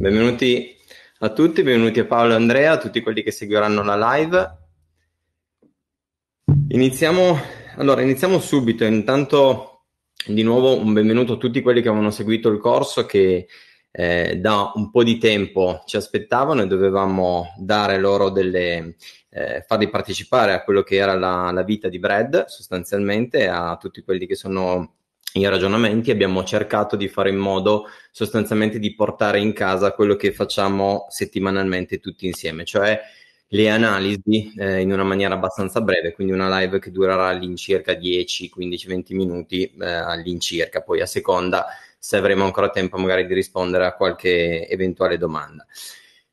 Benvenuti a tutti, benvenuti a Paolo e Andrea, a tutti quelli che seguiranno la live. Iniziamo, allora, iniziamo subito. Intanto, di nuovo, un benvenuto a tutti quelli che avevano seguito il corso che eh, da un po' di tempo ci aspettavano e dovevamo dare loro delle, eh, farli partecipare a quello che era la, la vita di Brad, sostanzialmente, a tutti quelli che sono i ragionamenti abbiamo cercato di fare in modo sostanzialmente di portare in casa quello che facciamo settimanalmente tutti insieme, cioè le analisi eh, in una maniera abbastanza breve, quindi una live che durerà all'incirca 10, 15, 20 minuti eh, all'incirca, poi a seconda se avremo ancora tempo magari di rispondere a qualche eventuale domanda.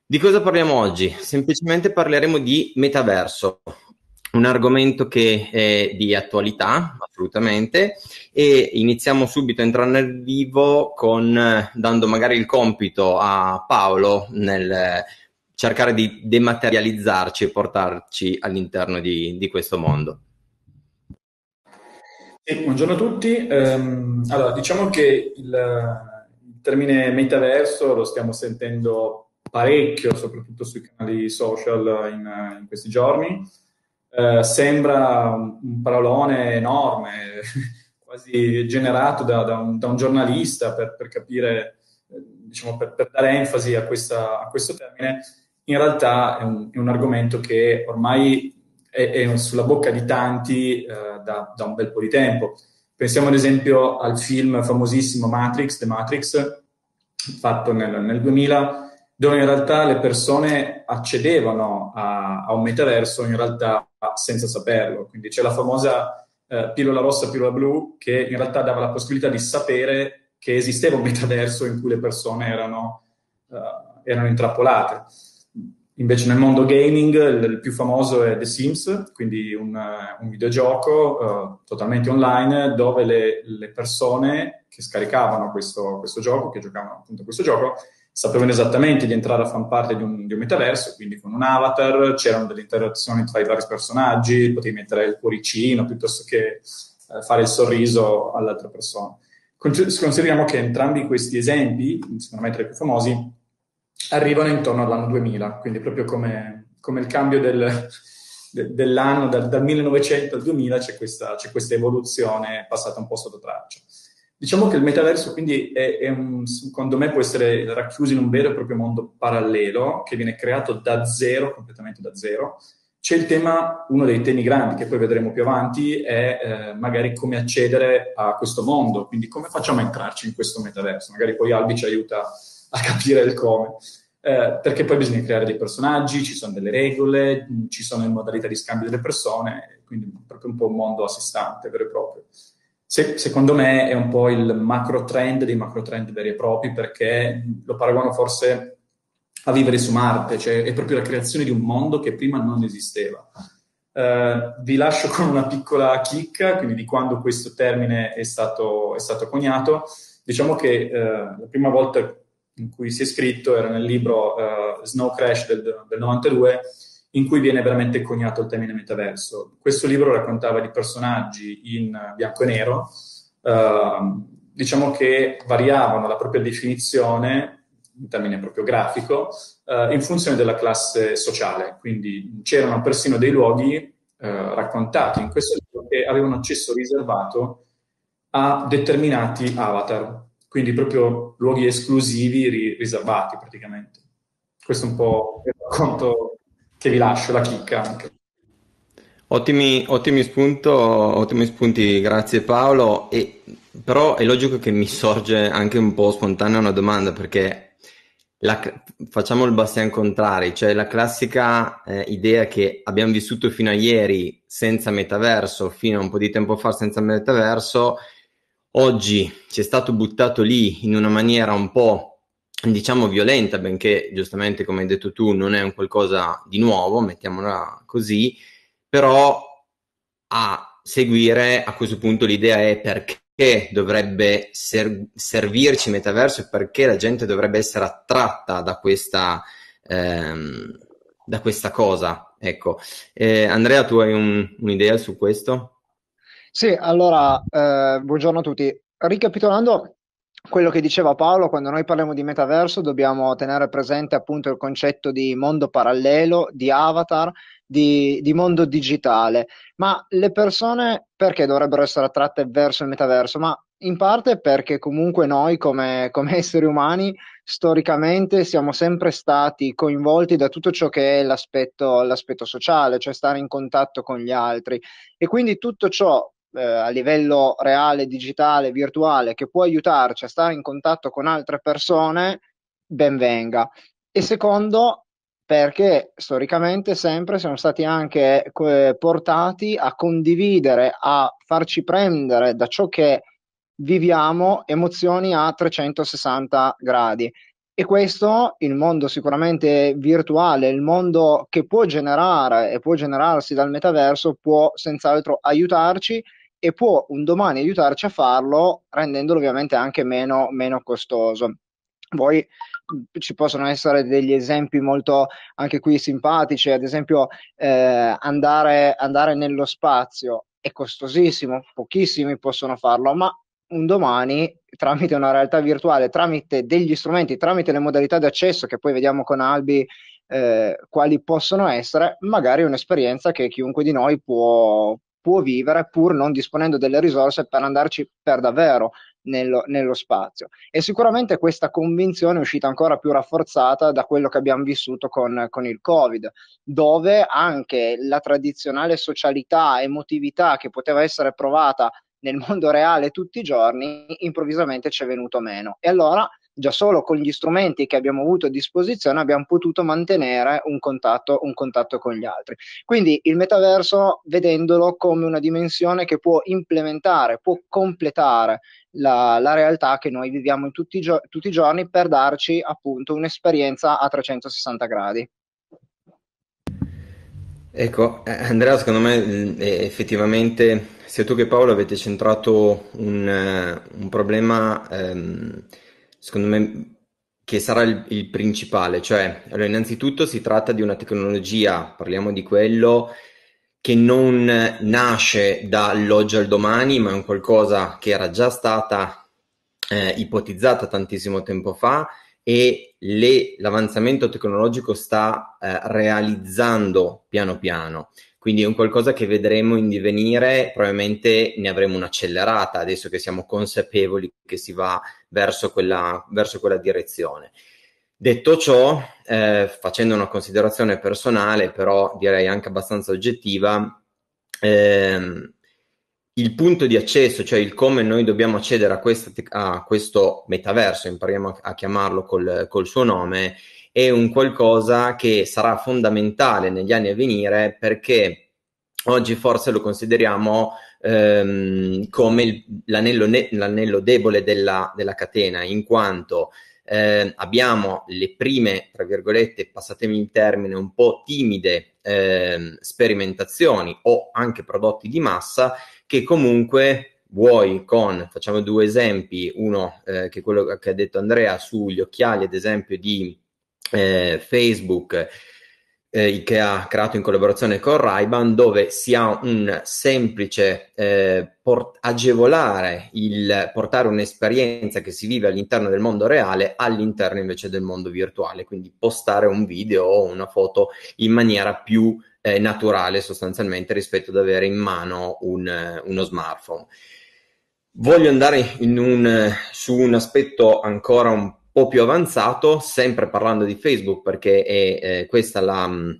Di cosa parliamo oggi? Semplicemente parleremo di metaverso, un argomento che è di attualità, assolutamente, e iniziamo subito a entrare nel vivo con dando magari il compito a Paolo nel cercare di dematerializzarci e portarci all'interno di, di questo mondo. Sì, buongiorno a tutti. Um, allora, diciamo che il, il termine metaverso lo stiamo sentendo parecchio, soprattutto sui canali social in, in questi giorni. Uh, sembra un, parolone enorme, quasi generato da, da, un, da un, giornalista per, per capire, diciamo, per, per, dare enfasi a, questa, a questo termine in realtà è un, è un argomento che ormai è, è, sulla bocca di tanti eh, da, da, un bel po' di tempo. Pensiamo ad esempio al film famosissimo Matrix, The Matrix, fatto nel, nel 2000, dove in realtà le persone accedevano a, a, un metaverso in realtà senza saperlo. Quindi c'è la famosa eh, pillola rossa, pillola blu, che in realtà dava la possibilità di sapere che esisteva un metaverso in cui le persone erano, uh, erano intrappolate. Invece nel mondo gaming il, più famoso è The Sims, quindi un, un videogioco uh, totalmente online dove le, le, persone che scaricavano questo, questo gioco, che giocavano appunto questo gioco, sapevano esattamente di entrare a far parte di un, di un, metaverso, quindi con un avatar, c'erano delle interazioni tra i vari personaggi, potevi mettere il cuoricino piuttosto che uh, fare il sorriso all'altra persona. Consideriamo che entrambi questi esempi, secondo me tra i più famosi, arrivano intorno all'anno 2000, quindi proprio come, come il cambio del, de, dell'anno, dal, dal, 1900 al 2000 c'è questa, c'è questa, evoluzione passata un po' sotto traccia. Diciamo che il metaverso quindi è, è un, secondo me può essere racchiuso in un vero e proprio mondo parallelo che viene creato da zero, completamente da zero. C'è il tema, uno dei temi grandi che poi vedremo più avanti, è eh, magari come accedere a questo mondo, quindi come facciamo a entrarci in questo metaverso. Magari poi Albi ci aiuta a capire il come. Eh, perché poi bisogna creare dei personaggi, ci sono delle regole, ci sono le modalità di scambio delle persone, quindi proprio un po' un mondo a sé stante, vero e proprio. Se, secondo me è un po' il macro trend dei macro trend veri e propri, perché lo paragono forse a vivere su Marte, cioè è proprio la creazione di un mondo che prima non esisteva. Uh, vi lascio con una piccola chicca, quindi di quando questo termine è stato, è stato coniato. Diciamo che uh, la prima volta in cui si è scritto era nel libro uh, Snow Crash del, del 92, in cui viene veramente coniato il termine metaverso. Questo libro raccontava di personaggi in bianco e nero, uh, diciamo che variavano la propria definizione, in termine proprio grafico, uh, in funzione della classe sociale. Quindi c'erano persino dei luoghi raccontati in questo libro che avevano accesso riservato a determinati avatar quindi proprio luoghi esclusivi ri- riservati praticamente. Questo è un po' il racconto che vi lascio, la chicca anche. Ottimi, ottimi, spunto, ottimi spunti, grazie Paolo. E, però è logico che mi sorge anche un po' spontanea una domanda perché la, facciamo il bastian contrari, cioè la classica eh, idea che abbiamo vissuto fino a ieri senza metaverso, fino a un po' di tempo fa senza metaverso, oggi ci è stato buttato lì in una maniera un po' diciamo violenta, benché giustamente come hai detto tu non è un qualcosa di nuovo, mettiamola così, però a seguire a questo punto l'idea è perché dovrebbe ser- servirci metaverso e perché la gente dovrebbe essere attratta da questa, ehm, da questa cosa. Ecco, eh, Andrea, tu hai un, un'idea su questo? Sì, allora, eh, buongiorno a tutti. Ricapitolando quello che diceva Paolo, quando noi parliamo di metaverso dobbiamo tenere presente appunto il concetto di mondo parallelo, di avatar, di, di mondo digitale. Ma le persone perché dovrebbero essere attratte verso il metaverso? Ma in parte perché comunque noi come, come, esseri umani storicamente siamo sempre stati coinvolti da tutto ciò che è l'aspetto, l'aspetto sociale, cioè stare in contatto con gli altri e quindi tutto ciò eh, a livello reale, digitale, virtuale, che può aiutarci a stare in contatto con altre persone, ben venga. E secondo, perché storicamente sempre siamo stati anche eh, portati a condividere, a farci prendere da ciò che viviamo emozioni a 360 gradi. E questo, il mondo sicuramente virtuale, il mondo che può generare e può generarsi dal metaverso, può senz'altro aiutarci e può un domani aiutarci a farlo rendendolo ovviamente anche meno, meno costoso. Poi ci possono essere degli esempi molto anche qui simpatici, ad esempio eh, andare, andare nello spazio è costosissimo, pochissimi possono farlo, ma un domani tramite una realtà virtuale, tramite degli strumenti, tramite le modalità di accesso che poi vediamo con Albi eh, quali possono essere, magari un'esperienza che chiunque di noi può, può vivere pur non disponendo delle risorse per andarci per davvero nello, nello, spazio. E sicuramente questa convinzione è uscita ancora più rafforzata da quello che abbiamo vissuto con, con il Covid, dove anche la tradizionale socialità, emotività che poteva essere provata nel mondo reale tutti i giorni, improvvisamente ci è venuto meno. E allora già solo con gli strumenti che abbiamo avuto a disposizione abbiamo potuto mantenere un contatto, un contatto con gli altri. Quindi il metaverso, vedendolo come una dimensione che può implementare, può completare la, la realtà che noi viviamo tutti, tutti i giorni per darci appunto un'esperienza a 360 gradi. Ecco, eh, Andrea, secondo me eh, effettivamente sia tu che Paolo avete centrato un, eh, un problema ehm, secondo me, che sarà il, il principale. Cioè, allora, innanzitutto si tratta di una tecnologia, parliamo di quello che non nasce dall'oggi al domani, ma è un qualcosa che era già stata eh, ipotizzata tantissimo tempo fa e le, l'avanzamento tecnologico sta eh, realizzando piano piano. Quindi è un qualcosa che vedremo in divenire, probabilmente ne avremo un'accelerata adesso che siamo consapevoli che si va verso quella, verso quella direzione. Detto ciò, eh, facendo una considerazione personale, però direi anche abbastanza oggettiva, ehm, il punto di accesso, cioè il come noi dobbiamo accedere a, questa, a questo metaverso, impariamo a, chiamarlo col, col, suo nome, è un qualcosa che sarà fondamentale negli anni a venire perché oggi forse lo consideriamo ehm, come il, l'anello, ne- l'anello, debole della, della, catena, in quanto eh, abbiamo le prime, tra virgolette, passatemi il termine, un po' timide eh, sperimentazioni o anche prodotti di massa che comunque vuoi con, facciamo due esempi, uno eh, che è quello che ha detto Andrea sugli occhiali, ad esempio, di eh, Facebook eh, che ha creato in collaborazione con Ray-Ban dove si ha un semplice eh, port- agevolare il portare un'esperienza che si vive all'interno del mondo reale all'interno invece del mondo virtuale, quindi postare un video o una foto in maniera più eh, naturale sostanzialmente rispetto ad avere in mano un, uno smartphone. Voglio andare un, su un aspetto ancora un po' più avanzato, sempre parlando di Facebook, perché è eh, questa la, mm,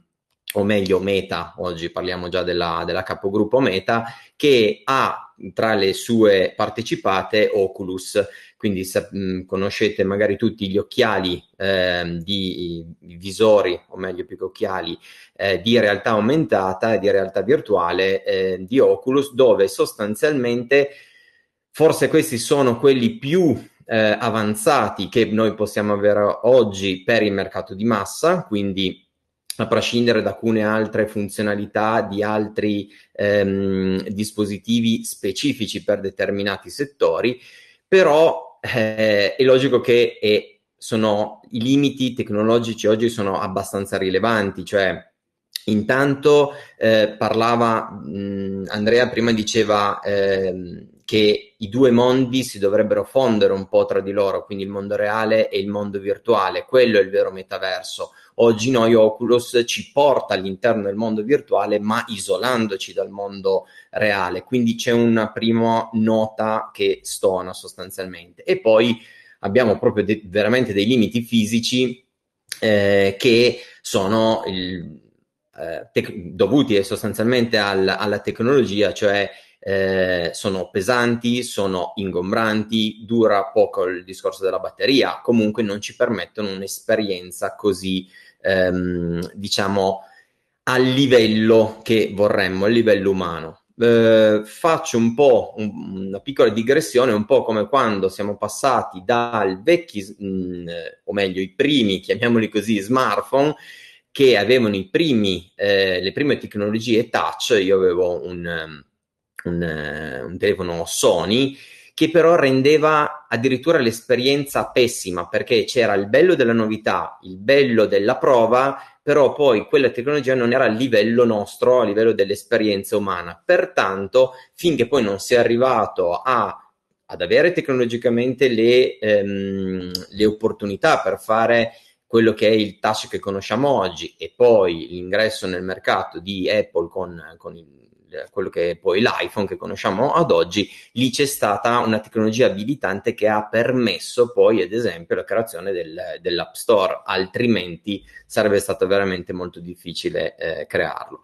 o meglio Meta, oggi parliamo già della, della capogruppo Meta, che ha tra le sue partecipate Oculus, quindi mh, mm, conoscete magari tutti gli occhiali eh, di visori, o meglio più che occhiali, eh, di realtà aumentata e di realtà virtuale eh, di Oculus, dove sostanzialmente forse questi sono quelli più eh, avanzati che noi possiamo avere oggi per il mercato di massa, quindi a prescindere da alcune altre funzionalità di altri ehm, dispositivi specifici per determinati settori, però eh, è logico che eh, sono, i limiti tecnologici oggi sono abbastanza rilevanti, cioè intanto eh, parlava mh, Andrea prima diceva eh, che i due mondi si dovrebbero fondere un po' tra di loro, quindi il mondo reale e il mondo virtuale, quello è il vero metaverso. Oggi noi Oculus ci porta all'interno del mondo virtuale, ma isolandoci dal mondo reale, quindi c'è una prima nota che stona sostanzialmente. E poi abbiamo proprio de- veramente dei limiti fisici eh, che sono il, eh, tec- dovuti sostanzialmente al, alla tecnologia, cioè eh, sono pesanti, sono ingombranti, dura poco il discorso della batteria, comunque non ci permettono un'esperienza così, ehm, diciamo, a livello che vorremmo, a livello umano. Eh, faccio un po' un, una piccola digressione, un po' come quando siamo passati dal vecchi, mm, o meglio, i primi, chiamiamoli così, smartphone, che avevano primi, eh, le prime tecnologie touch. Io avevo un, un, un telefono Sony che però rendeva addirittura l'esperienza pessima perché c'era il bello della novità, il bello della prova, però poi quella tecnologia non era a livello nostro, a livello dell'esperienza umana. Pertanto, finché poi non si è arrivato a ad avere tecnologicamente le, ehm, le opportunità per fare quello che è il touch che conosciamo oggi e poi l'ingresso nel mercato di Apple con, con il quello che è poi l'iPhone che conosciamo ad oggi, lì c'è stata una tecnologia abilitante che ha permesso poi, ad esempio, la creazione del, dell'App Store, altrimenti sarebbe stato veramente molto difficile eh, crearlo.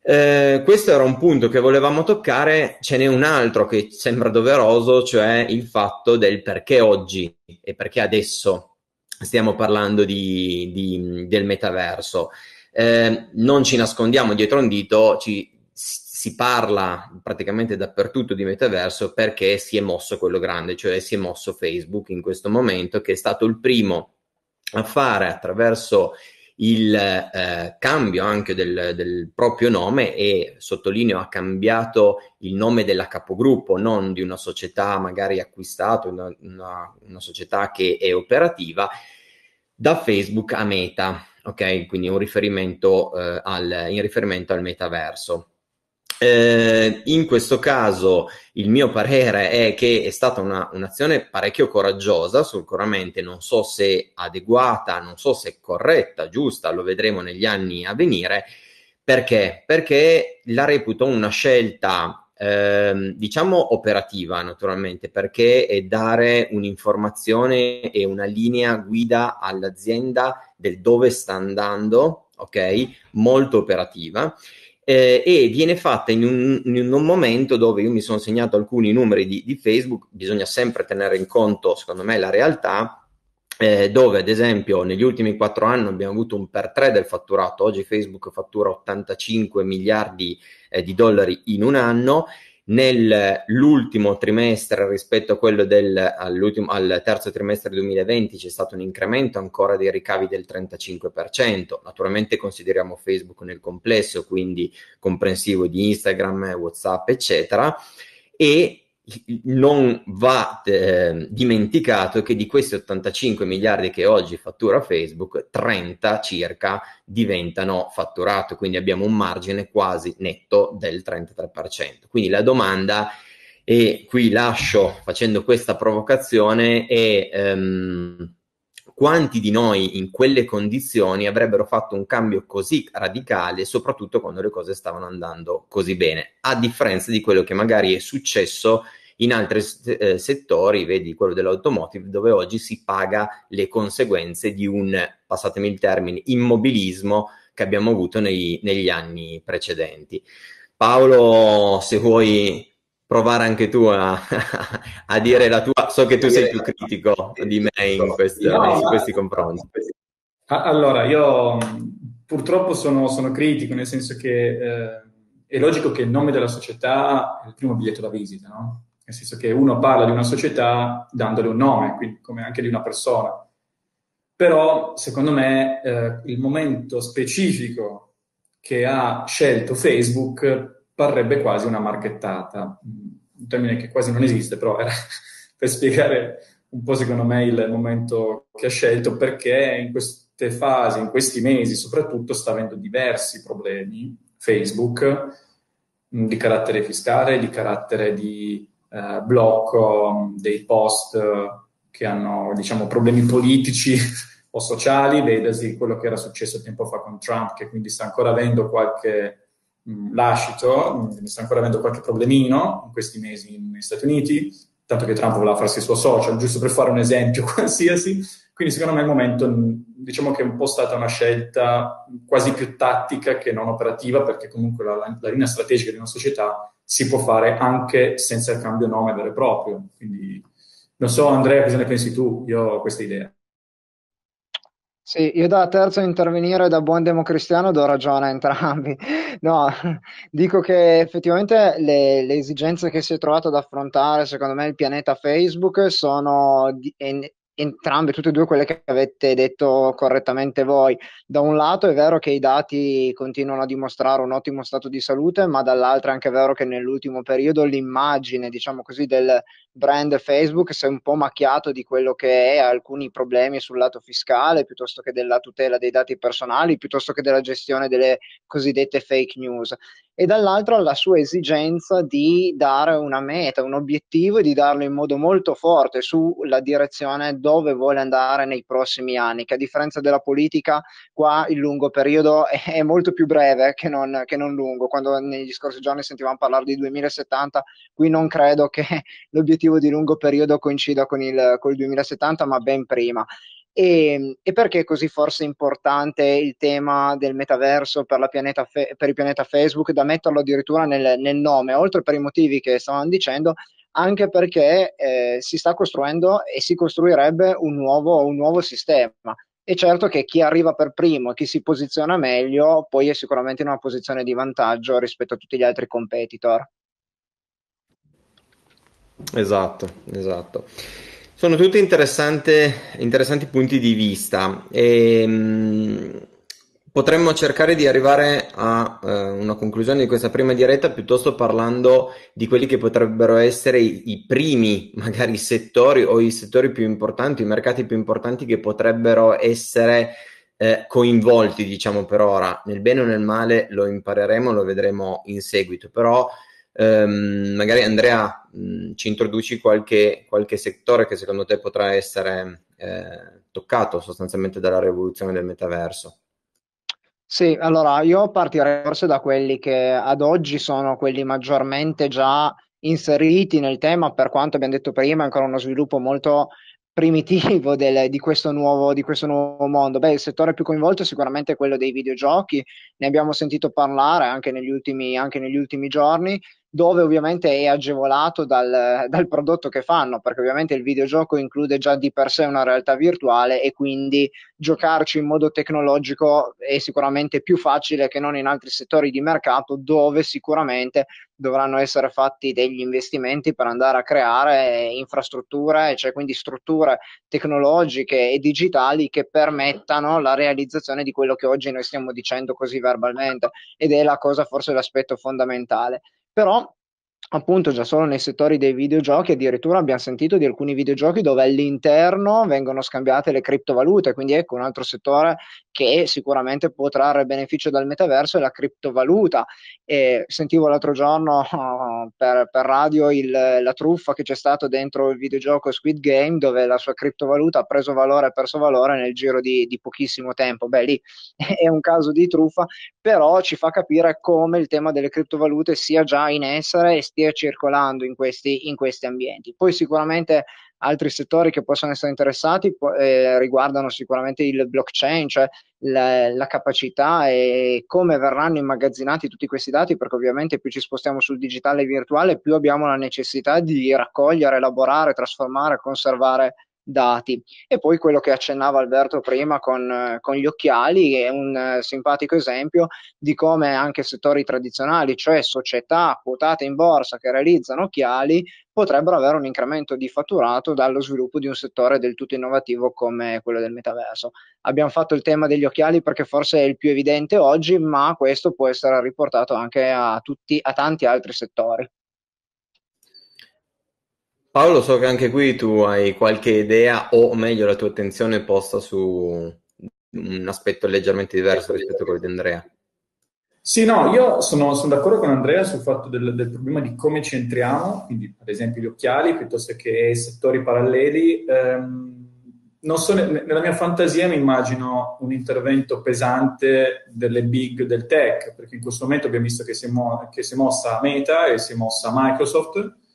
Eh, questo era un punto che volevamo toccare, ce n'è un altro che sembra doveroso, cioè il fatto del perché oggi e perché adesso stiamo parlando di, di, del metaverso. Eh, non ci nascondiamo dietro un dito, ci si parla praticamente dappertutto di metaverso perché si è mosso quello grande, cioè si è mosso Facebook in questo momento, che è stato il primo a fare attraverso il eh, cambio anche del, del, proprio nome e sottolineo ha cambiato il nome della capogruppo, non di una società magari acquistata, una, una, una società che è operativa, da Facebook a Meta, ok? Quindi un riferimento, eh, al, in riferimento al metaverso. Eh, in questo caso il mio parere è che è stata una, un'azione parecchio coraggiosa, sicuramente non so se adeguata, non so se corretta, giusta, lo vedremo negli anni a venire. Perché? Perché la reputo una scelta, eh, diciamo, operativa, naturalmente, perché è dare un'informazione e una linea guida all'azienda del dove sta andando, ok? Molto operativa eh, e viene fatta in un, in un, momento dove io mi sono segnato alcuni numeri di, di, Facebook, bisogna sempre tenere in conto, secondo me, la realtà, eh, dove ad esempio negli ultimi quattro anni abbiamo avuto un per tre del fatturato, oggi Facebook fattura 85 miliardi eh, di dollari in un anno Nell'ultimo trimestre rispetto a quello del al terzo trimestre 2020 c'è stato un incremento ancora dei ricavi del 35%. Naturalmente consideriamo Facebook nel complesso, quindi comprensivo di Instagram, WhatsApp, eccetera. E non va eh, dimenticato che di questi 85 miliardi che oggi fattura Facebook, 30 circa diventano fatturato, quindi abbiamo un margine quasi netto del 33%. Quindi la domanda, e qui lascio facendo questa provocazione, è ehm, quanti di noi in quelle condizioni avrebbero fatto un cambio così radicale, soprattutto quando le cose stavano andando così bene, a differenza di quello che magari è successo in altri eh, settori, vedi quello dell'automotive, dove oggi si paga le conseguenze di un, passatemi il termine, immobilismo che abbiamo avuto nei, negli anni precedenti. Paolo, se vuoi provare anche tu a, a, dire la tua, so che tu sei più critico di me in questo, in questi confronti. Allora, io purtroppo sono, sono critico, nel senso che eh, è logico che il nome della società è il primo biglietto da visita, no? Nel senso che uno parla di una società dandole un nome, quindi come anche di una persona. Però, secondo me, eh, il momento specifico che ha scelto Facebook parrebbe quasi una marchettata, un termine che quasi non esiste, però era per spiegare un po' secondo me il momento che ha scelto, perché in queste fasi, in questi mesi soprattutto, sta avendo diversi problemi Facebook di carattere fiscale, di carattere di eh, blocco dei post che hanno diciamo problemi politici o sociali, vedasi quello che era successo tempo fa con Trump, che quindi sta ancora avendo qualche mh, lascito, mh, sta ancora avendo qualche problemino in questi mesi negli Stati Uniti, tanto che Trump voleva farsi il suo social, giusto per fare un esempio qualsiasi. Quindi secondo me il momento, diciamo che è un po' stata una scelta quasi più tattica che non operativa, perché comunque la, la linea strategica di una società si può fare anche senza il cambio nome vero e proprio. Quindi non so Andrea cosa ne pensi tu, io ho questa idea. Sì, io da terzo a intervenire da buon democristiano do ragione a entrambi. No, dico che effettivamente le, le esigenze che si è trovato ad affrontare, secondo me, il pianeta Facebook sono entrambe, tutte e due quelle che avete detto correttamente voi. Da un lato è vero che i dati continuano a dimostrare un ottimo stato di salute, ma dall'altro è anche vero che nell'ultimo periodo l'immagine, diciamo così, del brand Facebook si è un po' macchiato di quello che è alcuni problemi sul lato fiscale, piuttosto che della tutela dei dati personali, piuttosto che della gestione delle cosiddette fake news. E dall'altro la sua esigenza di dare una meta, un obiettivo e di darlo in modo molto forte sulla direzione dove vuole andare nei prossimi anni, che a differenza della politica qua il lungo periodo è, molto più breve che non, che non lungo, quando negli scorsi giorni sentivamo parlare di 2070, qui non credo che l'obiettivo di lungo periodo coincida con il, con il 2070, ma ben prima. E, e, perché è così forse importante il tema del metaverso per, fe- per il pianeta Facebook da metterlo addirittura nel, nel, nome, oltre per i motivi che stavamo dicendo, anche perché eh, si sta costruendo e si costruirebbe un nuovo, un nuovo sistema. E certo che chi arriva per primo, chi si posiziona meglio, poi è sicuramente in una posizione di vantaggio rispetto a tutti gli altri competitor. Esatto, esatto. Sono tutti interessanti punti di vista. E mh, mm, potremmo cercare di arrivare a uh, una conclusione di questa prima diretta piuttosto parlando di quelli che potrebbero essere i, i, primi magari settori o i settori più importanti, i mercati più importanti che potrebbero essere eh, coinvolti, diciamo per ora, nel bene o nel male lo impareremo, lo vedremo in seguito, però ehm, magari Andrea mh, ci introduci qualche, qualche, settore che secondo te potrà essere eh, toccato sostanzialmente dalla rivoluzione del metaverso. Sì, allora io partirei forse da quelli che ad oggi sono quelli maggiormente già inseriti nel tema, per quanto abbiamo detto prima, ancora uno sviluppo molto primitivo del, di, questo nuovo, di, questo nuovo, mondo. Beh, il settore più coinvolto è sicuramente quello dei videogiochi, ne abbiamo sentito parlare anche negli ultimi, anche negli ultimi giorni dove ovviamente è agevolato dal, dal, prodotto che fanno, perché ovviamente il videogioco include già di per sé una realtà virtuale e quindi giocarci in modo tecnologico è sicuramente più facile che non in altri settori di mercato dove sicuramente dovranno essere fatti degli investimenti per andare a creare infrastrutture, cioè quindi strutture tecnologiche e digitali che permettano la realizzazione di quello che oggi noi stiamo dicendo così verbalmente ed è la cosa forse l'aspetto fondamentale però appunto già solo nei settori dei videogiochi addirittura abbiamo sentito di alcuni videogiochi dove all'interno vengono scambiate le criptovalute quindi ecco un altro settore che sicuramente può trarre beneficio dal metaverso è la criptovaluta. E sentivo l'altro giorno uh, per, per, radio il, la truffa che c'è stato dentro il videogioco Squid Game dove la sua criptovaluta ha preso valore e perso valore nel giro di, di pochissimo tempo. Beh lì è un caso di truffa però ci fa capire come il tema delle criptovalute sia già in essere e stia circolando in questi, in questi ambienti. Poi sicuramente altri settori che possono essere interessati eh, riguardano sicuramente il blockchain, cioè la, la, capacità e come verranno immagazzinati tutti questi dati, perché ovviamente più ci spostiamo sul digitale virtuale, più abbiamo la necessità di raccogliere, elaborare, trasformare, conservare dati. E poi quello che accennava Alberto prima con, con gli occhiali è un uh, simpatico esempio di come anche settori tradizionali, cioè società quotate in borsa che realizzano occhiali, potrebbero avere un incremento di fatturato dallo sviluppo di un settore del tutto innovativo come quello del metaverso. Abbiamo fatto il tema degli occhiali perché forse è il più evidente oggi, ma questo può essere riportato anche a, tutti, a tanti altri settori. Paolo, so che anche qui tu hai qualche idea o meglio la tua attenzione posta su un aspetto leggermente diverso rispetto a quello di Andrea. Sì, no, io sono, sono, d'accordo con Andrea sul fatto del, del, problema di come ci entriamo, quindi ad esempio gli occhiali piuttosto che settori paralleli. Ehm, so, nella mia fantasia mi immagino un intervento pesante delle big del tech, perché in questo momento abbiamo visto che si è, mo- che si è mossa Meta e si è mossa Microsoft,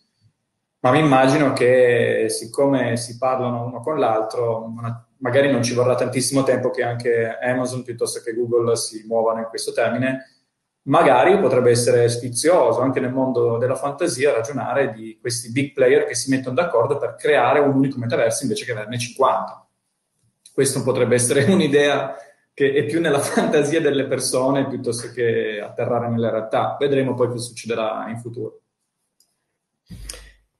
ma mi immagino che siccome si parlano uno con l'altro, magari non ci vorrà tantissimo tempo che anche Amazon piuttosto che Google si muovano in questo termine. Magari potrebbe essere sfizioso anche nel mondo della fantasia ragionare di questi big player che si mettono d'accordo per creare un unico metaverso invece che averne 50. Questo potrebbe essere un'idea che è più nella fantasia delle persone piuttosto che atterrare nella realtà. Vedremo poi cosa succederà in futuro.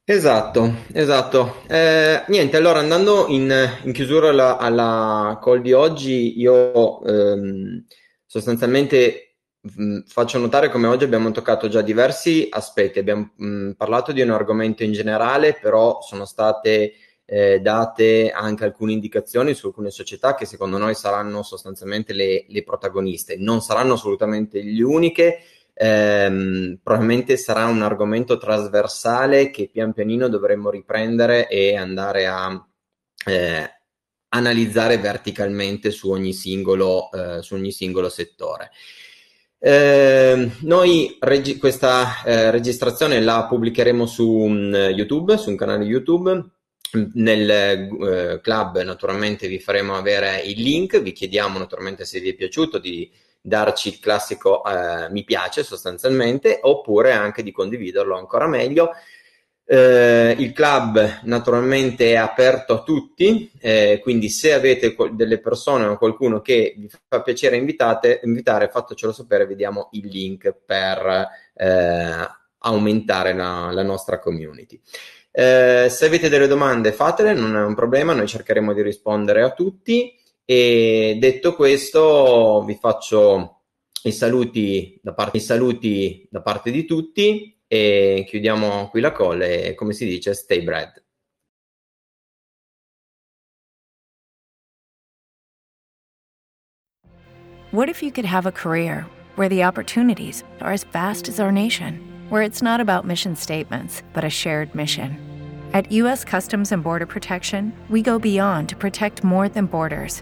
Esatto, esatto. Eh, niente, allora andando in, in chiusura alla, alla, call di oggi, io ehm, sostanzialmente mh, mm, faccio notare come oggi abbiamo toccato già diversi aspetti. Abbiamo mh, mm, parlato di un argomento in generale, però sono state eh, date anche alcune indicazioni su alcune società che secondo noi saranno sostanzialmente le, le protagoniste. Non saranno assolutamente le uniche ehm, probabilmente sarà un argomento trasversale che pian pianino dovremmo riprendere e andare a eh, analizzare verticalmente su ogni singolo, eh, su ogni singolo settore. Eh, noi regi- questa eh, registrazione la pubblicheremo su um, YouTube, su un canale YouTube. Nel eh, club naturalmente vi faremo avere il link, vi chiediamo naturalmente se vi è piaciuto di darci il classico eh, mi piace sostanzialmente, oppure anche di condividerlo ancora meglio. Eh, il club naturalmente è aperto a tutti, eh, quindi se avete delle persone o qualcuno che vi fa piacere invitate, invitare, fatecelo sapere, vediamo il link per eh, aumentare la, la, nostra community. Eh, se avete delle domande fatele, non è un problema, noi cercheremo di rispondere a tutti. E detto questo, vi faccio i saluti da parte, saluti da parte di tutti e chiudiamo qui la call e come si dice, stay bread. What if you could have a career where the opportunities are as vast as our nation, where it's not about mission statements, but a shared mission? At U.S. Customs and Border Protection, we go beyond to protect more than borders